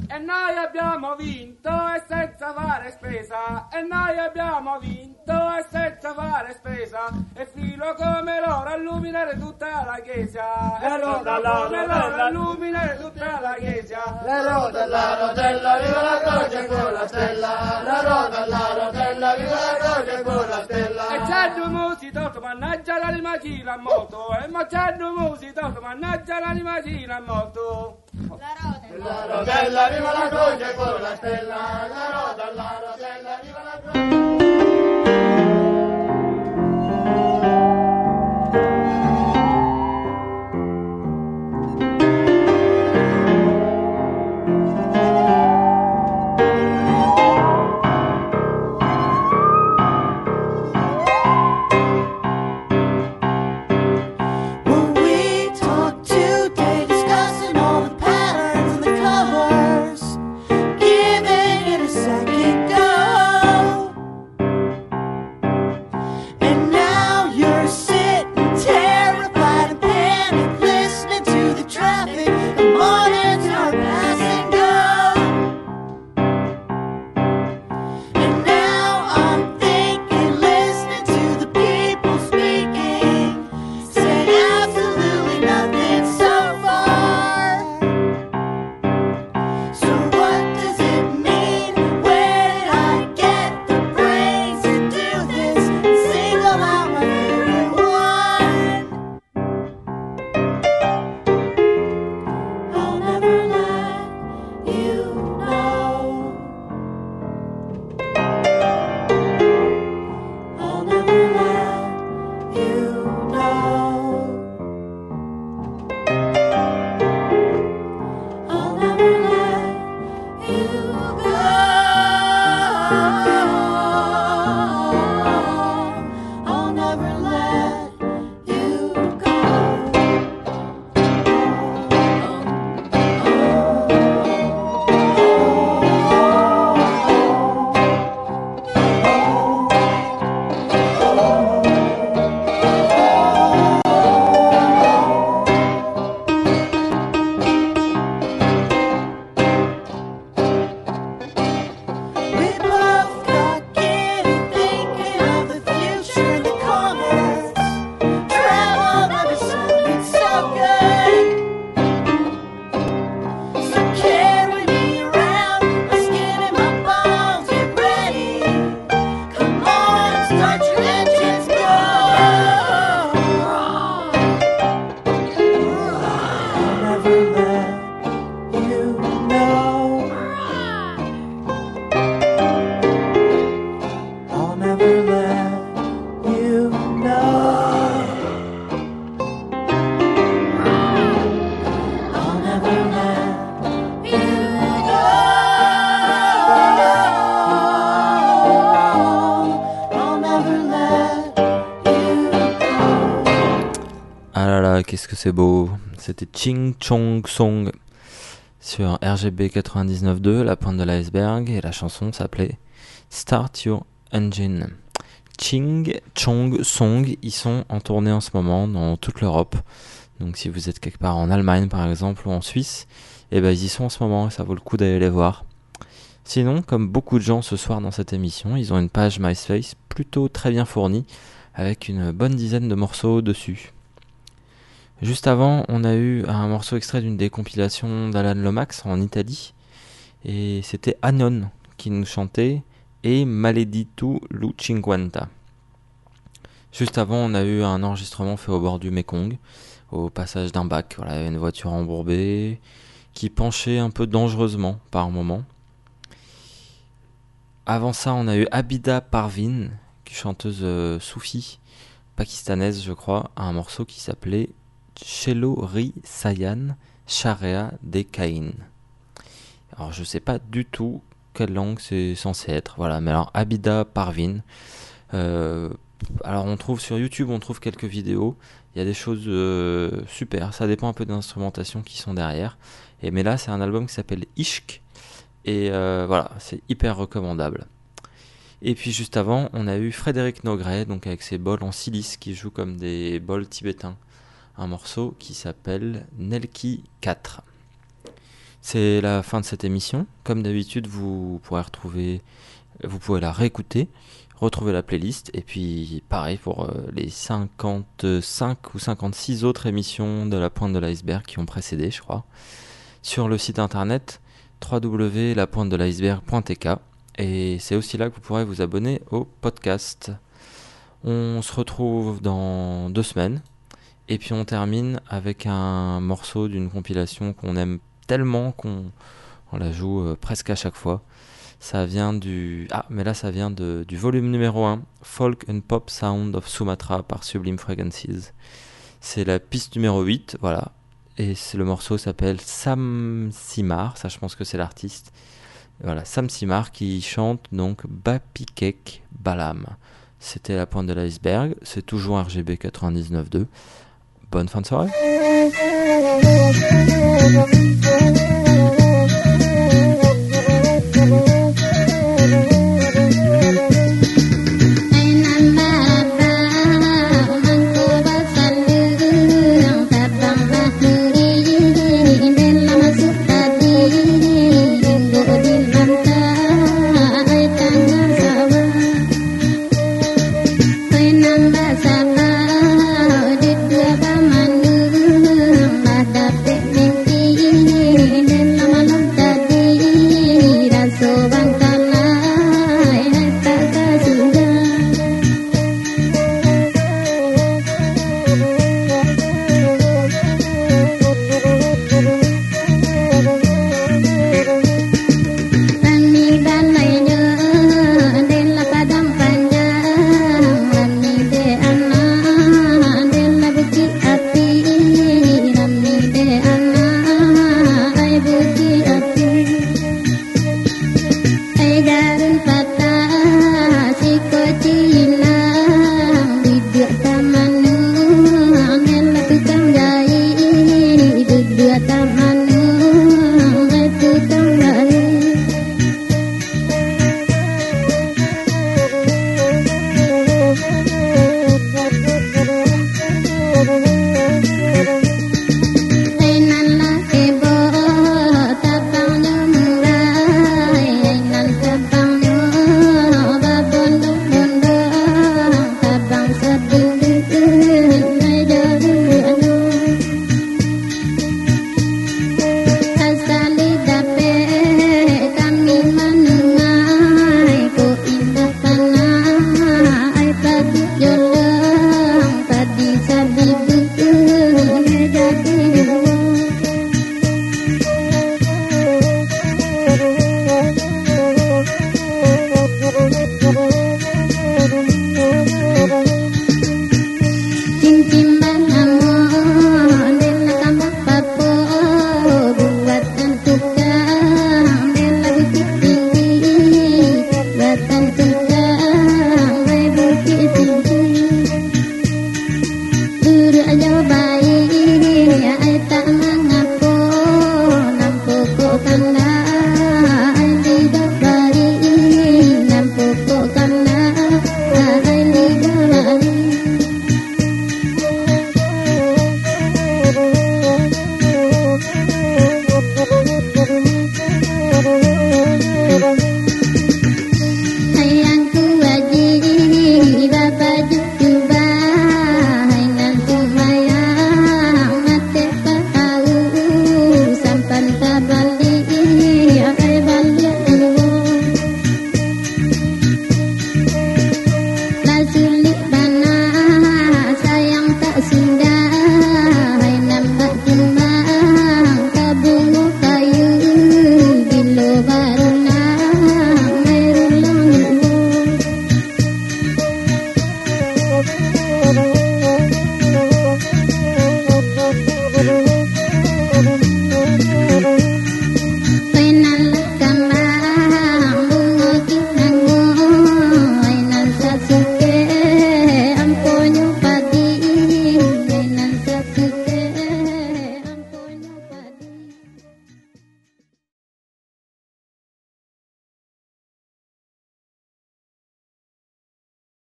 E noi abbiamo vinto e senza fare spesa, e noi abbiamo vinto e senza fare spesa, e filo come l'oro a illuminare tutta la chiesa, e roda, come l'oro a illuminare tutta la chiesa. La roda, la rodella, viva la croce con la stella, la roda, la rodella, viva la croce con la stella. E c'è due musi mannaggia l'anima chi l'ha morto, e ma c'è due musi mannaggia l'anima chi l'ha morto. La rotella. La rotella arriva la croce con la stella. La rotella, la rotella arriva la croce. C'est beau. C'était Ching Chong Song sur RGB 99.2, la pointe de l'iceberg, et la chanson s'appelait Start Your Engine. Ching Chong Song, ils sont en tournée en ce moment dans toute l'Europe. Donc si vous êtes quelque part en Allemagne par exemple ou en Suisse, et ben ils y sont en ce moment et ça vaut le coup d'aller les voir. Sinon, comme beaucoup de gens ce soir dans cette émission, ils ont une page MySpace plutôt très bien fournie avec une bonne dizaine de morceaux dessus. Juste avant, on a eu un morceau extrait d'une des compilations d'Alan Lomax en Italie et c'était Anon qui nous chantait et Maledito Lu Cinquanta. Juste avant, on a eu un enregistrement fait au bord du Mekong, au passage d'un bac. Voilà, une voiture embourbée qui penchait un peu dangereusement par moment. Avant ça, on a eu Abida Parvin, chanteuse euh, soufie pakistanaise, je crois, à un morceau qui s'appelait Chelo Ri Sayan Sharia de Cain. Alors, je sais pas du tout quelle langue c'est censé être. Voilà, mais alors Abida Parvin. Euh, alors on trouve sur YouTube, on trouve quelques vidéos. Il y a des choses euh, super. Ça dépend un peu des instrumentations qui sont derrière. Et mais là, c'est un album qui s'appelle Ishk. Et euh, voilà, c'est hyper recommandable. Et puis juste avant, on a eu Frédéric Nogret, donc avec ses bols en silice qui jouent comme des bols tibétains. Un morceau qui s'appelle Nelki 4. C'est la fin de cette émission. Comme d'habitude, vous pourrez retrouver, vous pouvez la réécouter, retrouver la playlist, et puis pareil pour euh, les 55 ou 56 autres émissions de la pointe de l'iceberg qui ont précédé, je crois, sur le site internet www.lapointedeliceberg.tk et c'est aussi là que vous pourrez vous abonner au podcast. On se retrouve dans deux semaines et puis on termine avec un morceau d'une compilation qu'on aime tellement qu'on on la joue euh, presque à chaque fois. Ça vient du... Ah, mais là ça vient de, du volume numéro 1, Folk and Pop Sound of Sumatra par Sublime Fragrances. C'est la piste numéro 8, voilà. Et le morceau s'appelle Sam Simar, ça je pense que c'est l'artiste. Voilà, Sam Simar qui chante donc Bapikek Balam. C'était la pointe de l'iceberg, c'est toujours RGB 99.2. Bonne fin de soirée.